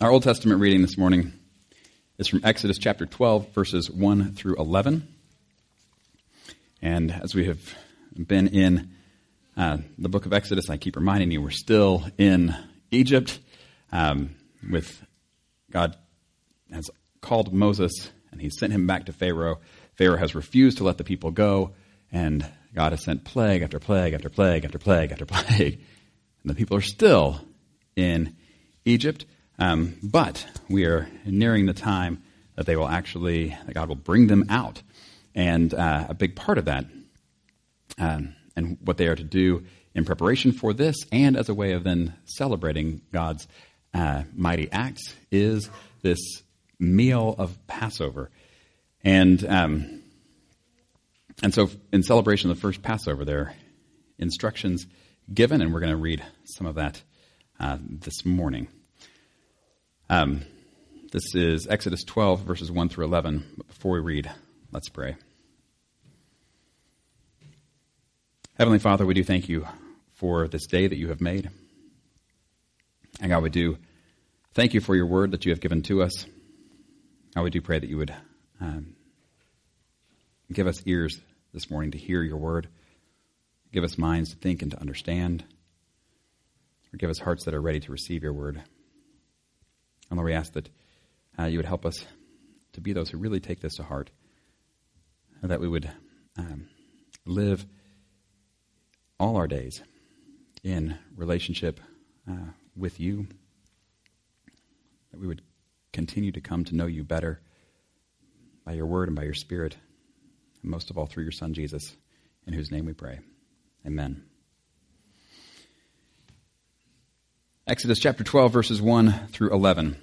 Our Old Testament reading this morning is from Exodus chapter 12, verses 1 through 11. And as we have been in uh, the book of Exodus, I keep reminding you we're still in Egypt um, with God has called Moses and he sent him back to Pharaoh. Pharaoh has refused to let the people go, and God has sent plague after plague after plague after plague after plague. And the people are still in Egypt. Um, but we are nearing the time that they will actually, that God will bring them out. And uh, a big part of that, um, and what they are to do in preparation for this, and as a way of then celebrating God's uh, mighty acts, is this meal of Passover. And, um, and so, in celebration of the first Passover, there are instructions given, and we're going to read some of that uh, this morning. Um, this is Exodus 12, verses 1 through 11. But before we read, let's pray. Heavenly Father, we do thank you for this day that you have made. And God, we do thank you for your word that you have given to us. God, we do pray that you would um, give us ears this morning to hear your word, give us minds to think and to understand, or give us hearts that are ready to receive your word. And Lord, we ask that uh, you would help us to be those who really take this to heart, that we would um, live all our days in relationship uh, with you, that we would continue to come to know you better by your word and by your spirit, and most of all through your Son, Jesus, in whose name we pray. Amen. Exodus chapter 12, verses 1 through 11.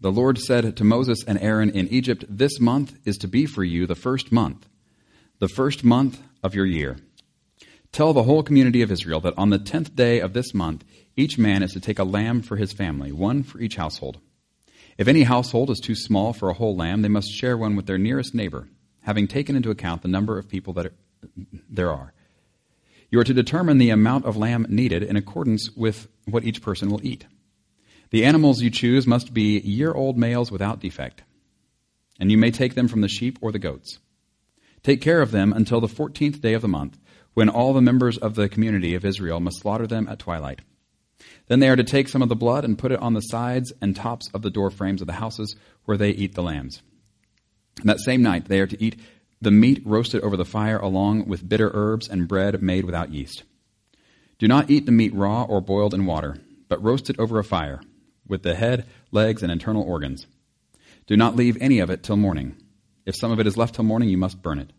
The Lord said to Moses and Aaron in Egypt, This month is to be for you the first month, the first month of your year. Tell the whole community of Israel that on the tenth day of this month, each man is to take a lamb for his family, one for each household. If any household is too small for a whole lamb, they must share one with their nearest neighbor, having taken into account the number of people that there are. You are to determine the amount of lamb needed in accordance with what each person will eat. The animals you choose must be year old males without defect, and you may take them from the sheep or the goats. Take care of them until the fourteenth day of the month, when all the members of the community of Israel must slaughter them at twilight. Then they are to take some of the blood and put it on the sides and tops of the door frames of the houses where they eat the lambs. And that same night they are to eat the meat roasted over the fire along with bitter herbs and bread made without yeast. Do not eat the meat raw or boiled in water, but roast it over a fire, with the head, legs, and internal organs. Do not leave any of it till morning. If some of it is left till morning, you must burn it.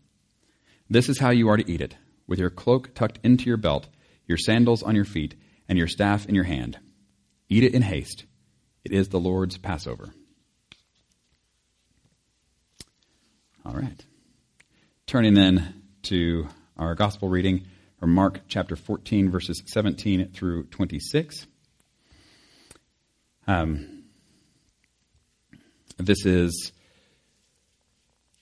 This is how you are to eat it, with your cloak tucked into your belt, your sandals on your feet, and your staff in your hand. Eat it in haste. It is the Lord's Passover. All right. Turning then to our gospel reading from Mark chapter 14, verses 17 through 26. Um, this is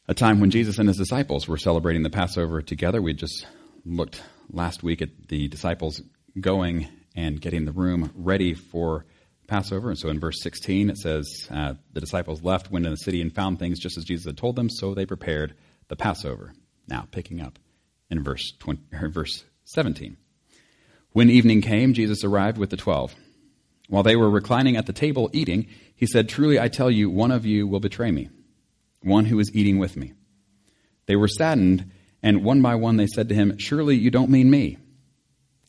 a time when Jesus and his disciples were celebrating the Passover together. We just looked last week at the disciples going and getting the room ready for Passover. And so in verse 16, it says, uh, The disciples left, went in the city, and found things just as Jesus had told them, so they prepared the Passover. Now, picking up in verse, 20, verse 17. When evening came, Jesus arrived with the twelve. While they were reclining at the table eating, he said, Truly I tell you, one of you will betray me, one who is eating with me. They were saddened, and one by one they said to him, Surely you don't mean me.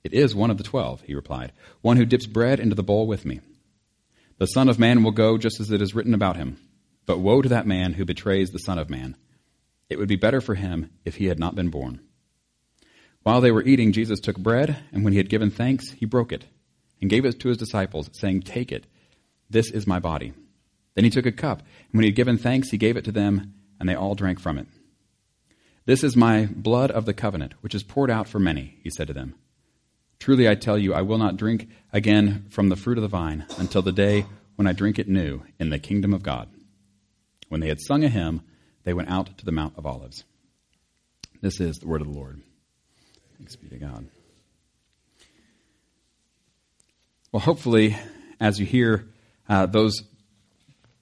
It is one of the twelve, he replied, one who dips bread into the bowl with me. The Son of Man will go just as it is written about him. But woe to that man who betrays the Son of Man. It would be better for him if he had not been born. While they were eating, Jesus took bread, and when he had given thanks, he broke it and gave it to his disciples, saying, Take it. This is my body. Then he took a cup, and when he had given thanks, he gave it to them, and they all drank from it. This is my blood of the covenant, which is poured out for many, he said to them. Truly I tell you, I will not drink again from the fruit of the vine until the day when I drink it new in the kingdom of God. When they had sung a hymn, they went out to the Mount of Olives. This is the word of the Lord. Thanks be to God. Well, hopefully, as you hear uh, those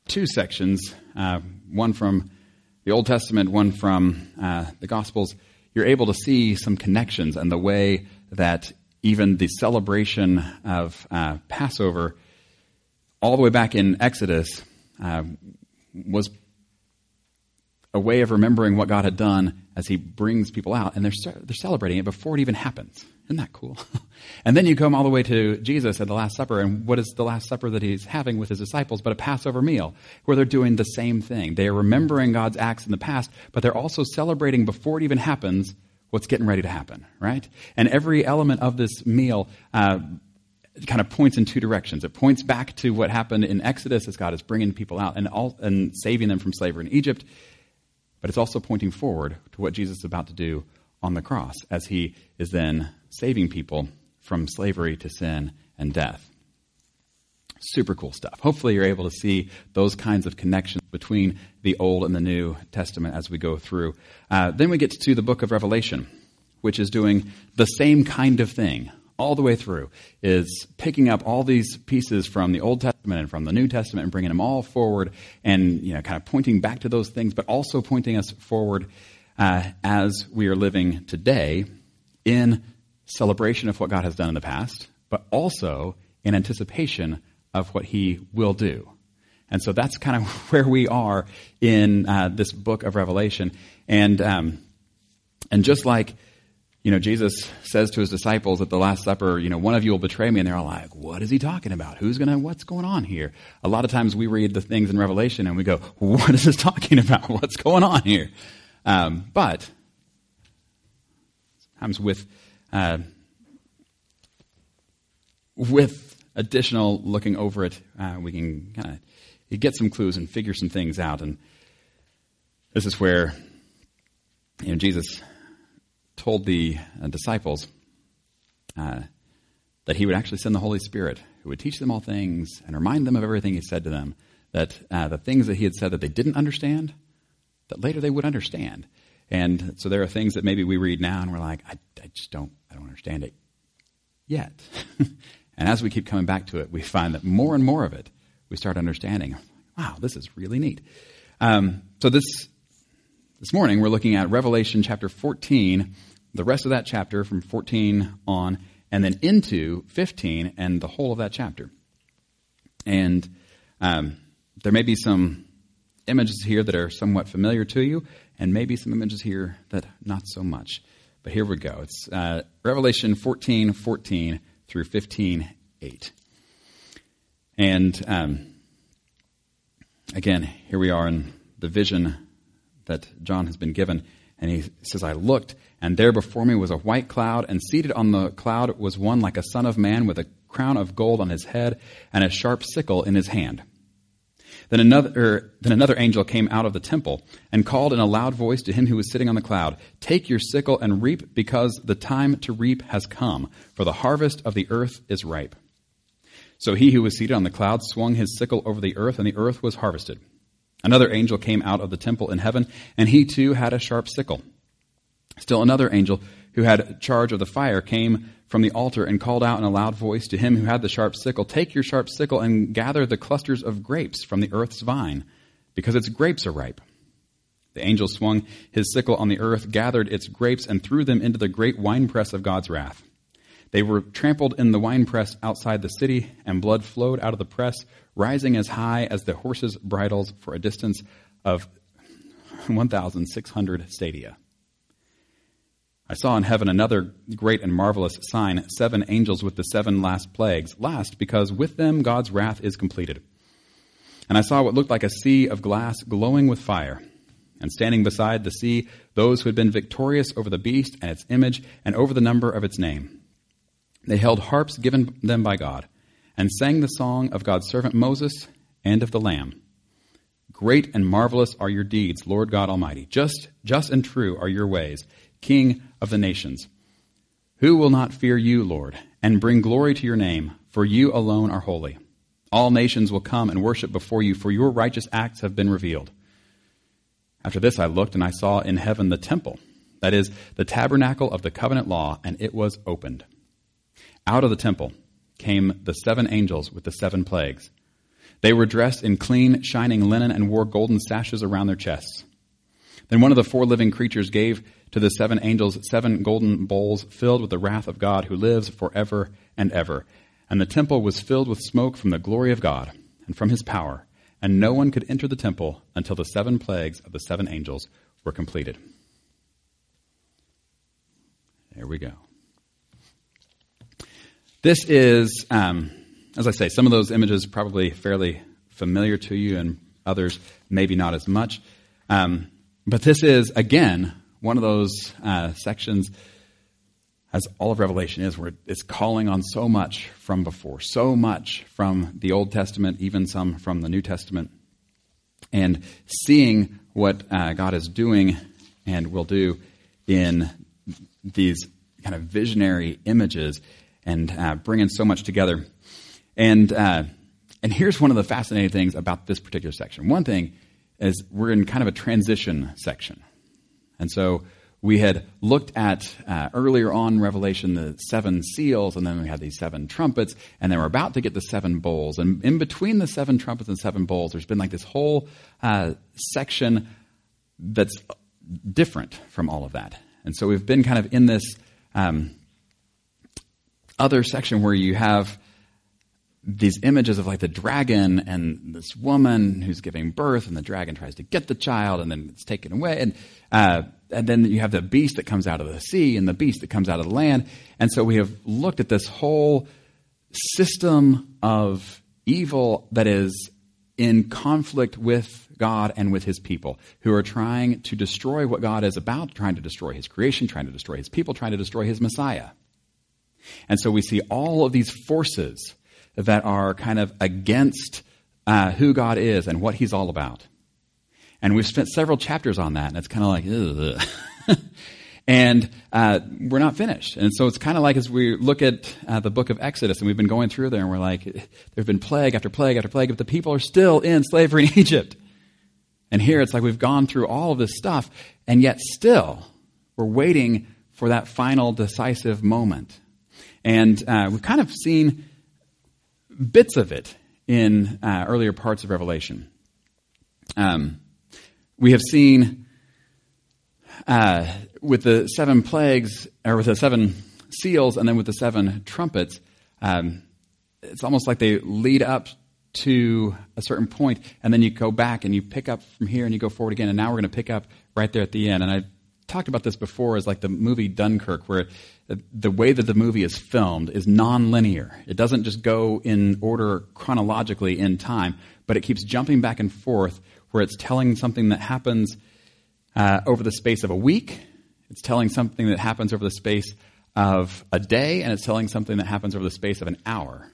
two sections, uh, one from the Old Testament, one from uh, the Gospels, you're able to see some connections and the way that even the celebration of uh, Passover, all the way back in Exodus, uh, was a way of remembering what God had done as He brings people out, and they're they're celebrating it before it even happens. Isn't that cool? and then you come all the way to Jesus at the Last Supper, and what is the Last Supper that He's having with His disciples but a Passover meal, where they're doing the same thing. They are remembering God's acts in the past, but they're also celebrating before it even happens what's getting ready to happen, right? And every element of this meal. Uh, kind of points in two directions. It points back to what happened in Exodus as God is bringing people out and, all, and saving them from slavery in Egypt but it's also pointing forward to what Jesus is about to do on the cross as he is then saving people from slavery to sin and death. Super cool stuff. Hopefully, you're able to see those kinds of connections between the Old and the New Testament as we go through. Uh, then we get to the book of Revelation, which is doing the same kind of thing all the way through is picking up all these pieces from the Old Testament and from the New Testament and bringing them all forward and you know kind of pointing back to those things, but also pointing us forward uh, as we are living today in celebration of what God has done in the past, but also in anticipation of what He will do. And so that's kind of where we are in uh, this book of Revelation, and um, and just like you know, Jesus says to his disciples at the Last Supper, you know, one of you will betray me. And they're all like, what is he talking about? Who's going to, what's going on here? A lot of times we read the things in Revelation and we go, what is this talking about? What's going on here? Um, but, sometimes with, uh, with additional looking over it, uh, we can kind of get some clues and figure some things out. And this is where, you know, Jesus told the uh, disciples uh, that he would actually send the Holy Spirit who would teach them all things and remind them of everything he said to them, that uh, the things that he had said that they didn't understand, that later they would understand. And so there are things that maybe we read now and we're like, I, I just don't, I don't understand it yet. and as we keep coming back to it, we find that more and more of it we start understanding. Wow, this is really neat. Um, so this this morning we're looking at Revelation chapter 14 the rest of that chapter from 14 on, and then into 15 and the whole of that chapter. And um, there may be some images here that are somewhat familiar to you, and maybe some images here that not so much. But here we go. It's uh, Revelation 14 14 through 15 8. And um, again, here we are in the vision that John has been given. And he says, I looked, and there before me was a white cloud, and seated on the cloud was one like a son of man with a crown of gold on his head and a sharp sickle in his hand. Then another, er, then another angel came out of the temple and called in a loud voice to him who was sitting on the cloud, Take your sickle and reap, because the time to reap has come, for the harvest of the earth is ripe. So he who was seated on the cloud swung his sickle over the earth, and the earth was harvested. Another angel came out of the temple in heaven, and he too had a sharp sickle. Still another angel who had charge of the fire came from the altar and called out in a loud voice to him who had the sharp sickle, Take your sharp sickle and gather the clusters of grapes from the earth's vine, because its grapes are ripe. The angel swung his sickle on the earth, gathered its grapes, and threw them into the great winepress of God's wrath. They were trampled in the winepress outside the city, and blood flowed out of the press, rising as high as the horses' bridles for a distance of 1,600 stadia. I saw in heaven another great and marvelous sign seven angels with the seven last plagues, last because with them God's wrath is completed. And I saw what looked like a sea of glass glowing with fire. And standing beside the sea, those who had been victorious over the beast and its image and over the number of its name. They held harps given them by God and sang the song of God's servant Moses and of the Lamb. Great and marvelous are your deeds, Lord God Almighty. Just, just and true are your ways, King of the nations. Who will not fear you, Lord, and bring glory to your name? For you alone are holy. All nations will come and worship before you, for your righteous acts have been revealed. After this I looked, and I saw in heaven the temple, that is, the tabernacle of the covenant law, and it was opened. Out of the temple came the seven angels with the seven plagues. They were dressed in clean, shining linen and wore golden sashes around their chests. Then one of the four living creatures gave to the seven angels seven golden bowls filled with the wrath of God who lives forever and ever. And the temple was filled with smoke from the glory of God and from his power, and no one could enter the temple until the seven plagues of the seven angels were completed. There we go. This is, um, as I say, some of those images probably fairly familiar to you, and others maybe not as much. Um, but this is, again, one of those uh, sections, as all of Revelation is, where it's calling on so much from before, so much from the Old Testament, even some from the New Testament, and seeing what uh, God is doing and will do in these kind of visionary images and uh, bringing so much together. And uh, and here's one of the fascinating things about this particular section. One thing is we're in kind of a transition section, and so we had looked at uh, earlier on Revelation the seven seals, and then we had these seven trumpets, and then we're about to get the seven bowls. And in between the seven trumpets and seven bowls, there's been like this whole uh, section that's different from all of that. And so we've been kind of in this um, other section where you have these images of like the dragon and this woman who's giving birth, and the dragon tries to get the child, and then it's taken away, and uh, and then you have the beast that comes out of the sea, and the beast that comes out of the land, and so we have looked at this whole system of evil that is in conflict with God and with His people, who are trying to destroy what God is about, trying to destroy His creation, trying to destroy His people, trying to destroy His Messiah. And so we see all of these forces that are kind of against uh, who God is and what He's all about. And we've spent several chapters on that, and it's kind of like, and uh, we're not finished. And so it's kind of like as we look at uh, the book of Exodus, and we've been going through there, and we're like, there have been plague after plague after plague, but the people are still in slavery in Egypt. And here it's like we've gone through all of this stuff, and yet still we're waiting for that final decisive moment. And uh, we've kind of seen bits of it in uh, earlier parts of Revelation. Um, we have seen uh, with the seven plagues, or with the seven seals, and then with the seven trumpets, um, it's almost like they lead up to a certain point, and then you go back and you pick up from here and you go forward again, and now we're going to pick up right there at the end. And I talked about this before as like the movie Dunkirk, where the way that the movie is filmed is non-linear. It doesn't just go in order chronologically in time, but it keeps jumping back and forth where it's telling something that happens uh, over the space of a week, it's telling something that happens over the space of a day, and it's telling something that happens over the space of an hour.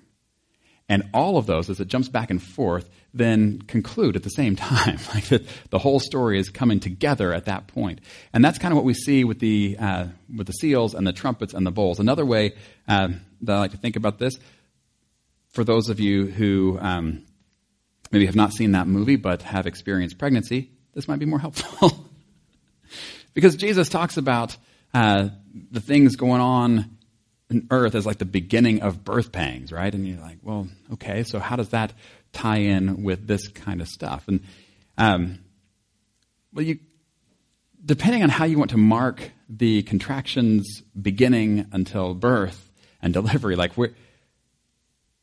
And all of those, as it jumps back and forth, then conclude at the same time. like the, the, whole story is coming together at that point. And that's kind of what we see with the, uh, with the seals and the trumpets and the bowls. Another way uh, that I like to think about this, for those of you who um, maybe have not seen that movie but have experienced pregnancy, this might be more helpful. because Jesus talks about uh, the things going on in earth as like the beginning of birth pangs, right? And you're like, well, okay, so how does that tie in with this kind of stuff? And, um, well, you, depending on how you want to mark the contractions beginning until birth and delivery, like we're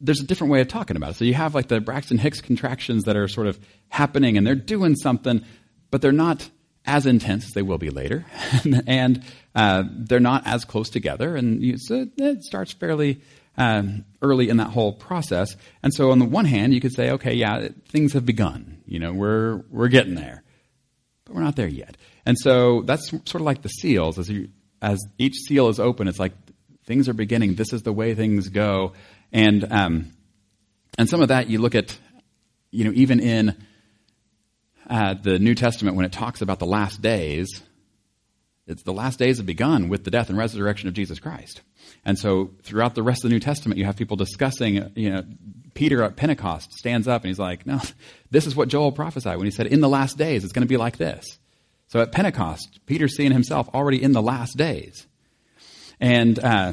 there's a different way of talking about it. So you have like the Braxton Hicks contractions that are sort of happening and they're doing something, but they're not as intense as they will be later. and uh, they're not as close together, and you, so it starts fairly um, early in that whole process. And so, on the one hand, you could say, okay, yeah, things have begun. You know, we're we're getting there, but we're not there yet. And so that's sort of like the seals. As you, as each seal is open, it's like things are beginning. This is the way things go, and um, and some of that you look at, you know, even in the New Testament when it talks about the last days it's the last days have begun with the death and resurrection of Jesus Christ. And so throughout the rest of the New Testament, you have people discussing, you know, Peter at Pentecost stands up and he's like, no, this is what Joel prophesied when he said, in the last days, it's going to be like this. So at Pentecost, Peter's seeing himself already in the last days. And, uh,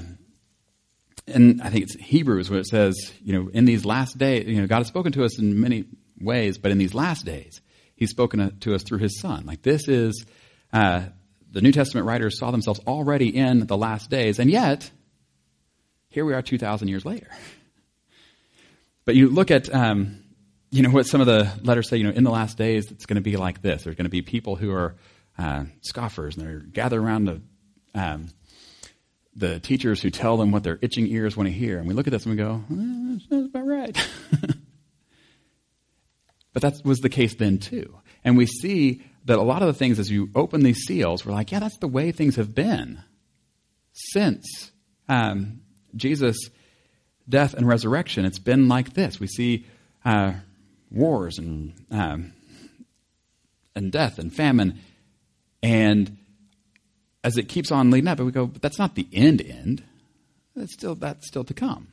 and I think it's Hebrews where it says, you know, in these last days, you know, God has spoken to us in many ways, but in these last days, He's spoken to us through His Son. Like this is, uh, the New Testament writers saw themselves already in the last days, and yet, here we are 2,000 years later. But you look at, um, you know, what some of the letters say, you know, in the last days, it's going to be like this. There's going to be people who are uh, scoffers, and they're gathered around the, um, the teachers who tell them what their itching ears want to hear. And we look at this and we go, eh, that's about right. but that was the case then, too. And we see that a lot of the things, as you open these seals, we're like, yeah, that's the way things have been since um, Jesus' death and resurrection. It's been like this. We see uh, wars and um, and death and famine, and as it keeps on leading up, we go, but that's not the end. End. That's still that's still to come.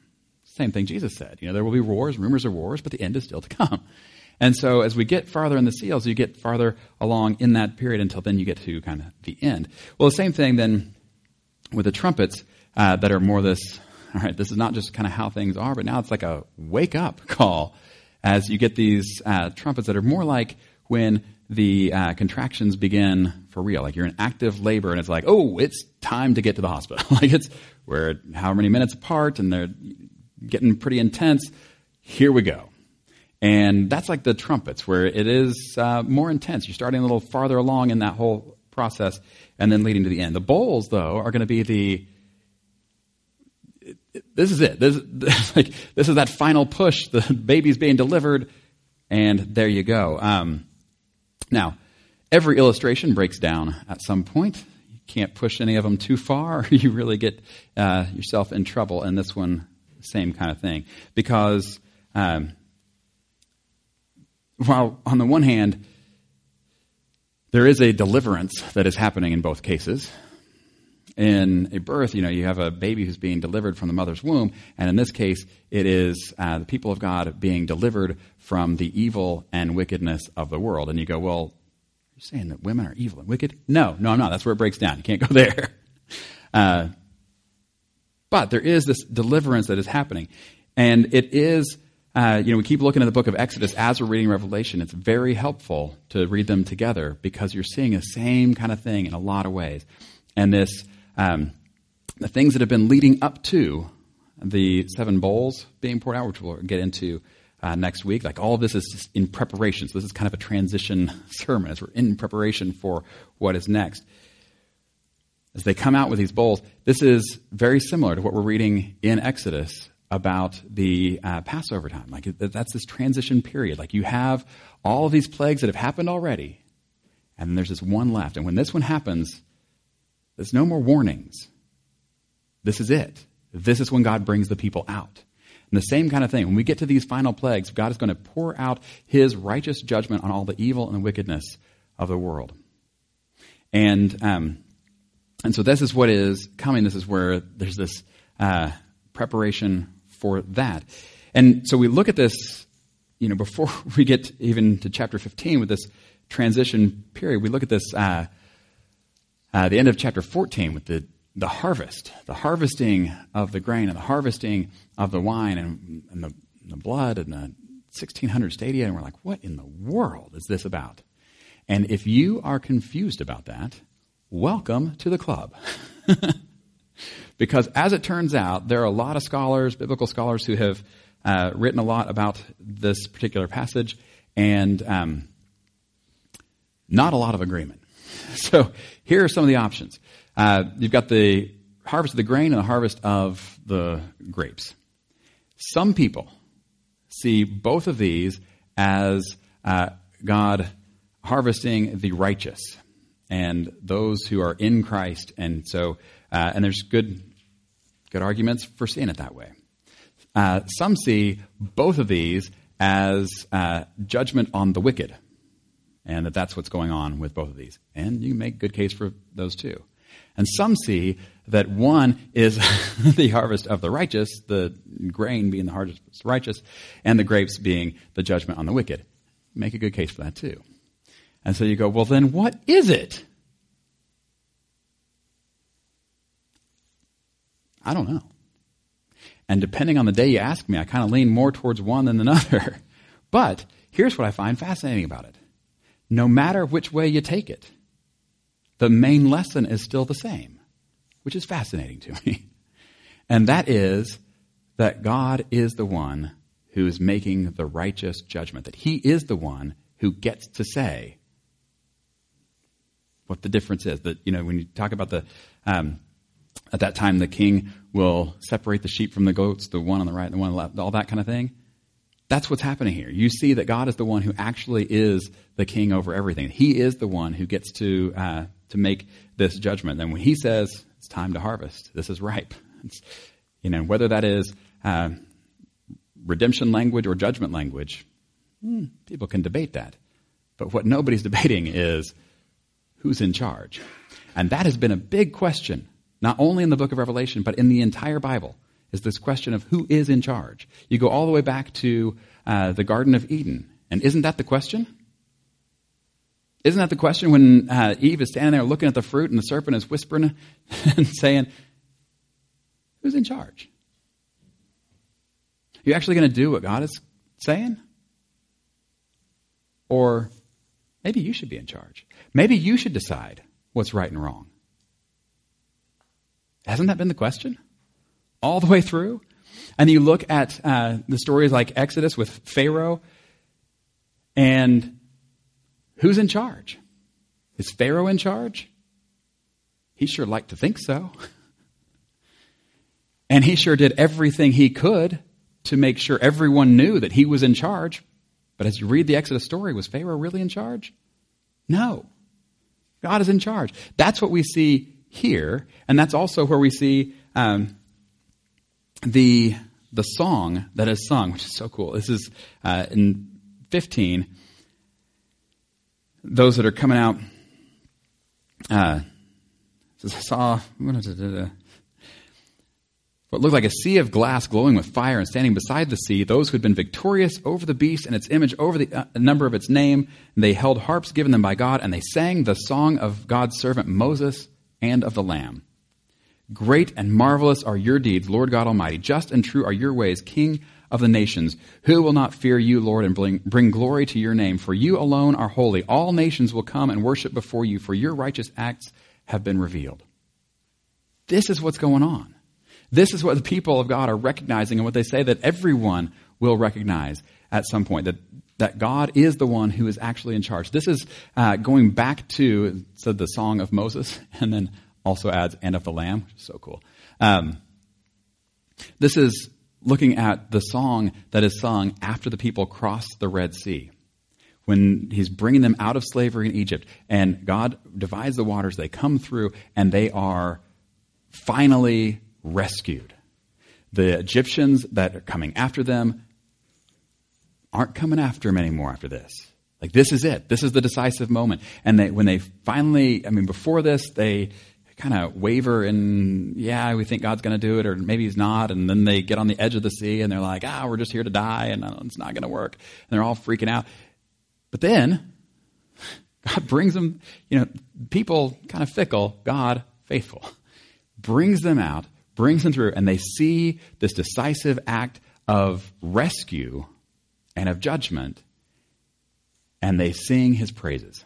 Same thing Jesus said. You know, there will be wars, rumors of wars, but the end is still to come. And so as we get farther in the seals, you get farther along in that period until then you get to kind of the end. Well, the same thing then with the trumpets uh, that are more this, all right, this is not just kind of how things are, but now it's like a wake up call as you get these uh, trumpets that are more like when the uh, contractions begin for real. Like you're in active labor and it's like, oh, it's time to get to the hospital. like it's, we're how many minutes apart and they're getting pretty intense. Here we go. And that's like the trumpets, where it is uh, more intense. You're starting a little farther along in that whole process and then leading to the end. The bowls, though, are going to be the this is it. This, like, this is that final push. The baby's being delivered, and there you go. Um, now, every illustration breaks down at some point. You can't push any of them too far, or you really get uh, yourself in trouble. And this one, same kind of thing. Because um, while on the one hand, there is a deliverance that is happening in both cases. In a birth, you know, you have a baby who's being delivered from the mother's womb, and in this case, it is uh, the people of God being delivered from the evil and wickedness of the world. And you go, well, you're saying that women are evil and wicked? No, no, I'm not. That's where it breaks down. You can't go there. Uh, but there is this deliverance that is happening, and it is uh, you know, we keep looking at the book of Exodus as we're reading Revelation. It's very helpful to read them together because you're seeing the same kind of thing in a lot of ways. And this, um, the things that have been leading up to the seven bowls being poured out, which we'll get into uh, next week, like all this is in preparation. So this is kind of a transition sermon as we're in preparation for what is next. As they come out with these bowls, this is very similar to what we're reading in Exodus about the uh, Passover time. Like that's this transition period. Like you have all of these plagues that have happened already, and there's this one left. And when this one happens, there's no more warnings. This is it. This is when God brings the people out. And the same kind of thing. When we get to these final plagues, God is going to pour out his righteous judgment on all the evil and the wickedness of the world. And um, and so this is what is coming. This is where there's this uh, preparation for that. And so we look at this, you know, before we get even to chapter 15 with this transition period, we look at this, uh, uh, the end of chapter 14 with the, the harvest, the harvesting of the grain and the harvesting of the wine and, and the, the blood and the 1600 stadia. And we're like, what in the world is this about? And if you are confused about that, welcome to the club. Because as it turns out, there are a lot of scholars, biblical scholars, who have uh, written a lot about this particular passage, and um, not a lot of agreement. So here are some of the options. Uh, you've got the harvest of the grain and the harvest of the grapes. Some people see both of these as uh, God harvesting the righteous and those who are in Christ. And so, uh, and there's good Good arguments for seeing it that way. Uh, some see both of these as uh, judgment on the wicked, and that that's what's going on with both of these. And you make good case for those two. And some see that one is the harvest of the righteous, the grain being the harvest of the righteous, and the grapes being the judgment on the wicked. Make a good case for that too. And so you go, well, then what is it? I don't know. And depending on the day you ask me, I kind of lean more towards one than another. But here's what I find fascinating about it. No matter which way you take it, the main lesson is still the same, which is fascinating to me. And that is that God is the one who is making the righteous judgment, that He is the one who gets to say what the difference is. That, you know, when you talk about the, um, at that time, the king will separate the sheep from the goats, the one on the right and the one on the left, all that kind of thing. That's what's happening here. You see that God is the one who actually is the king over everything. He is the one who gets to uh, to make this judgment. And when He says it's time to harvest, this is ripe. It's, you know, whether that is uh, redemption language or judgment language, hmm, people can debate that. But what nobody's debating is who's in charge, and that has been a big question, not only in the Book of Revelation but in the entire Bible is this question of who is in charge. You go all the way back to uh, the Garden of Eden. And isn't that the question? Isn't that the question when uh, Eve is standing there looking at the fruit and the serpent is whispering and saying, Who's in charge? Are you actually going to do what God is saying? Or maybe you should be in charge. Maybe you should decide what's right and wrong. Hasn't that been the question? all the way through. And you look at uh, the stories like Exodus with Pharaoh, and who's in charge? Is Pharaoh in charge? He sure liked to think so. And he sure did everything he could to make sure everyone knew that he was in charge. But as you read the Exodus story, was Pharaoh really in charge? No. God is in charge. That's what we see here, and that's also where we see um, the the song that is sung, which is so cool. This is uh, in 15. Those that are coming out. Uh, saw what looked like a sea of glass glowing with fire and standing beside the sea, those who had been victorious over the beast and its image, over the uh, number of its name, they held harps given them by God, and they sang the song of God's servant Moses and of the Lamb. Great and marvelous are your deeds, Lord God Almighty. Just and true are your ways, King of the nations. Who will not fear you, Lord, and bring, bring glory to your name? For you alone are holy. All nations will come and worship before you, for your righteous acts have been revealed. This is what's going on. This is what the people of God are recognizing and what they say that everyone will recognize at some point that, that God is the one who is actually in charge. This is uh, going back to said the song of Moses and then also adds "and of the Lamb," which is so cool. Um, this is looking at the song that is sung after the people cross the Red Sea. When he's bringing them out of slavery in Egypt, and God divides the waters, they come through, and they are finally rescued. The Egyptians that are coming after them aren't coming after him anymore after this. Like, this is it. This is the decisive moment. And they, when they finally, I mean, before this, they kind of waver and yeah, we think God's going to do it, or maybe He's not. And then they get on the edge of the sea and they're like, ah, we're just here to die, and uh, it's not going to work. And they're all freaking out. But then God brings them, you know, people kind of fickle, God faithful, brings them out, brings them through, and they see this decisive act of rescue and of judgment, and they sing His praises.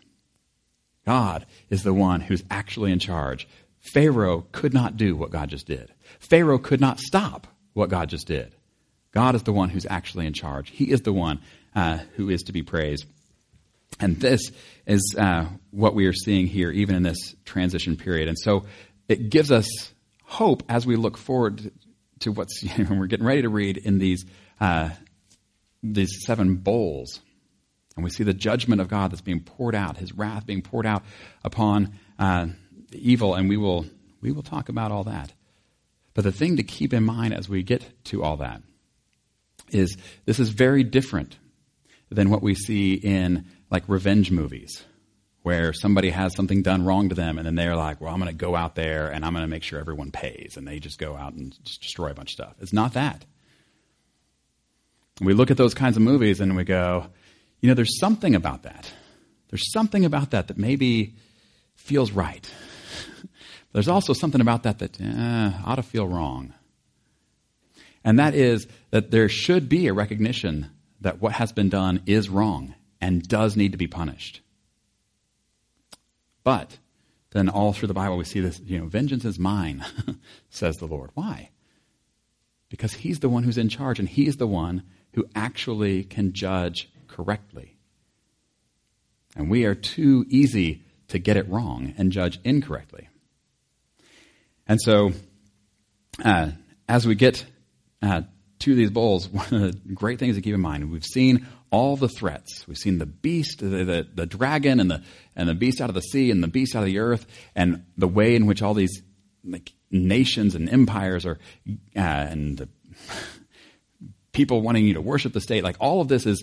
God is the one who's actually in charge. Pharaoh could not do what God just did. Pharaoh could not stop what God just did. God is the one who's actually in charge. He is the one uh, who is to be praised. And this is uh, what we are seeing here, even in this transition period. And so it gives us hope as we look forward to what's, you know, we're getting ready to read in these, uh, these seven bowls. And we see the judgment of God that's being poured out, his wrath being poured out upon uh, evil, and we will, we will talk about all that. But the thing to keep in mind as we get to all that is this is very different than what we see in like revenge movies where somebody has something done wrong to them and then they're like, well, I'm going to go out there and I'm going to make sure everyone pays. And they just go out and just destroy a bunch of stuff. It's not that. And we look at those kinds of movies and we go, you know, there's something about that. There's something about that that maybe feels right. There's also something about that that eh, ought to feel wrong. And that is that there should be a recognition that what has been done is wrong and does need to be punished. But then all through the Bible we see this, you know, vengeance is mine, says the Lord. Why? Because he's the one who's in charge and he's the one who actually can judge correctly. And we are too easy to get it wrong and judge incorrectly. And so, uh, as we get uh, to these bowls, one of the great things to keep in mind, we've seen all the threats. We've seen the beast, the, the, the, dragon, and the, and the beast out of the sea, and the beast out of the earth, and the way in which all these like, nations and empires are, uh, and the people wanting you to worship the state. Like all of this is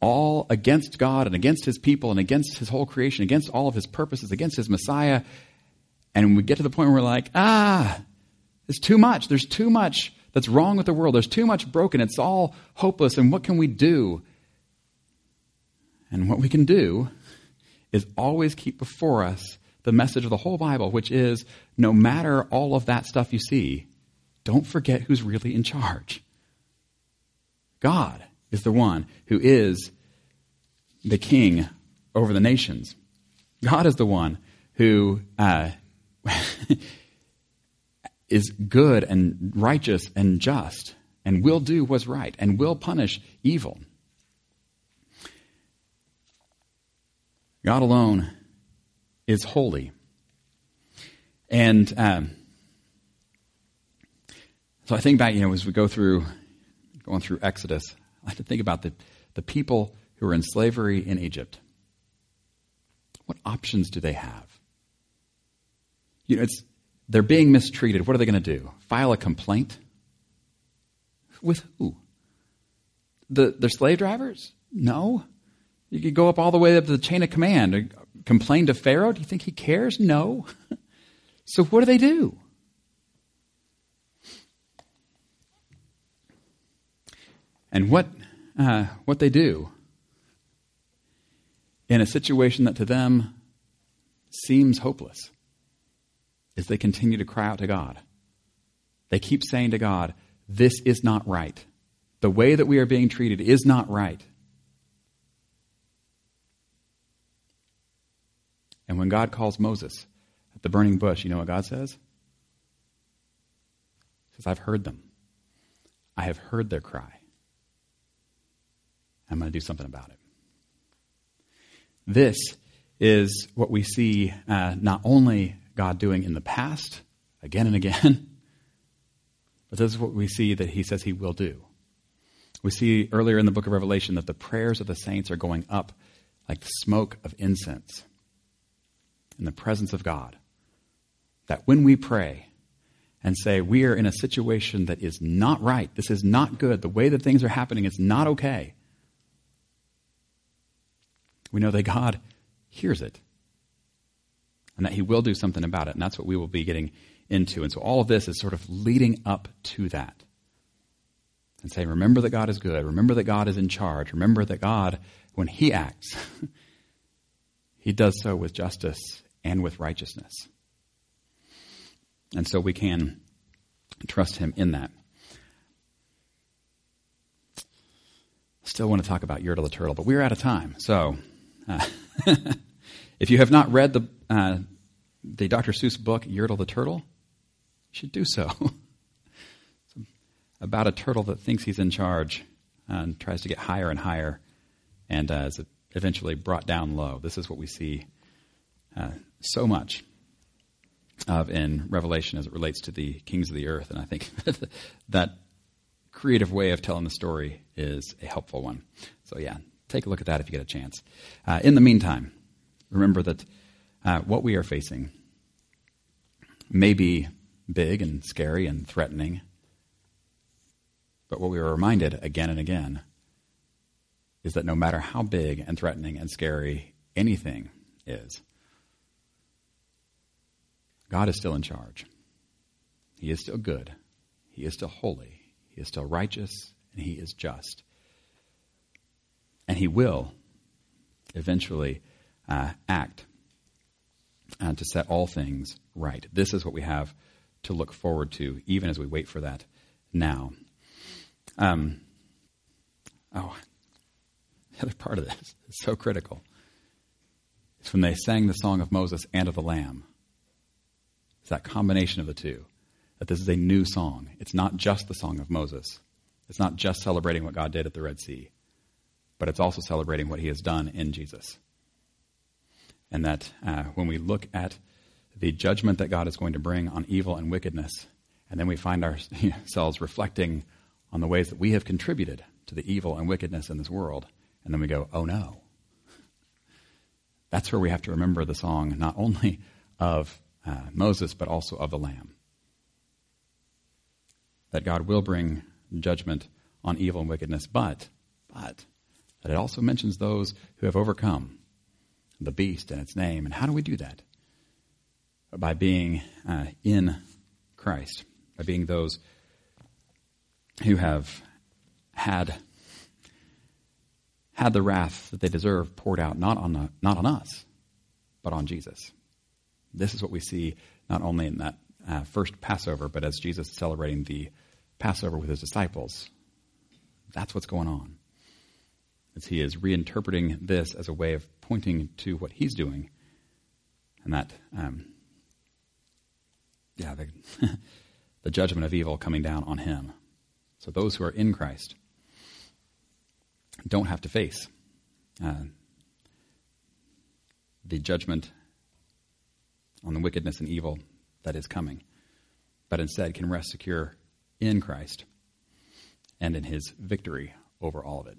all against God and against his people and against his whole creation, against all of his purposes, against his Messiah. And we get to the point where we're like, ah, it's too much. There's too much that's wrong with the world. There's too much broken. It's all hopeless. And what can we do? And what we can do is always keep before us the message of the whole Bible, which is no matter all of that stuff you see, don't forget who's really in charge. God is the one who is the king over the nations. God is the one who uh, is good and righteous and just and will do what's right and will punish evil. God alone is holy. And um, so I think back, you know, as we go through, going through Exodus, I like to think about the, the people who are in slavery in Egypt. What options do they have? You know, it's, they're being mistreated. What are they going to do? File a complaint? With who? The, their slave drivers? No. You could go up all the way up to the chain of command. And complain to Pharaoh? Do you think he cares? No. so what do they do? And what, uh, what they do in a situation that to them seems hopeless is they continue to cry out to God. They keep saying to God, This is not right. The way that we are being treated is not right. And when God calls Moses at the burning bush, you know what God says? He says, I've heard them. I have heard their cry. I'm going to do something about it. This is what we see uh, not only God doing in the past, again and again, but this is what we see that He says He will do. We see earlier in the book of Revelation that the prayers of the saints are going up like the smoke of incense in the presence of God. That when we pray and say, we are in a situation that is not right, this is not good, the way that things are happening is not okay, we know that God hears it and that He will do something about it. And that's what we will be getting into. And so all of this is sort of leading up to that. And saying, remember that God is good. Remember that God is in charge. Remember that God, when He acts, He does so with justice and with righteousness. And so we can trust Him in that. Still want to talk about Yertle the Turtle, but we're out of time. So uh, if you have not read the, uh, the Dr. Seuss book, Yertle the Turtle, you should do so. about a turtle that thinks he's in charge and tries to get higher and higher and uh, is eventually brought down low. This is what we see uh, so much of in Revelation as it relates to the kings of the earth. And I think that creative way of telling the story is a helpful one. So, yeah, take a look at that if you get a chance. Uh, in the meantime, remember that uh, what we are facing may be big and scary and threatening, but what we are reminded again and again is that no matter how big and threatening and scary anything is, God is still in charge. He is still good. He is still holy. He is still righteous, and He is just. And he will eventually uh, act uh, to set all things right. This is what we have to look forward to, even as we wait for that now. Um, oh, the other part of this is so critical. It's when they sang the song of Moses and of the Lamb. It's that combination of the two. That this is a new song. It's not just the song of Moses. It's not just celebrating what God did at the Red Sea, but it's also celebrating what he has done in Jesus. And that uh, when we look at the judgment that God is going to bring on evil and wickedness, and then we find ourselves reflecting on the ways that we have contributed to the evil and wickedness in this world, and then we go, oh no. That's where we have to remember the song not only of uh, Moses, but also of the Lamb. That God will bring judgment on evil and wickedness, but, but, that it also mentions those who have overcome the beast and its name. And how do we do that? By being uh, in Christ, by being those who have had had the wrath that they deserve poured out not on the, not on us, but on Jesus. This is what we see not only in that uh, first Passover, but as Jesus is celebrating the Passover with his disciples. That's what's going on. As he is reinterpreting this as a way of pointing to what he's doing, and that, um, yeah, the, the judgment of evil coming down on him. So those who are in Christ don't have to face uh, the judgment on the wickedness and evil that is coming, but instead can rest secure in Christ and in his victory over all of it.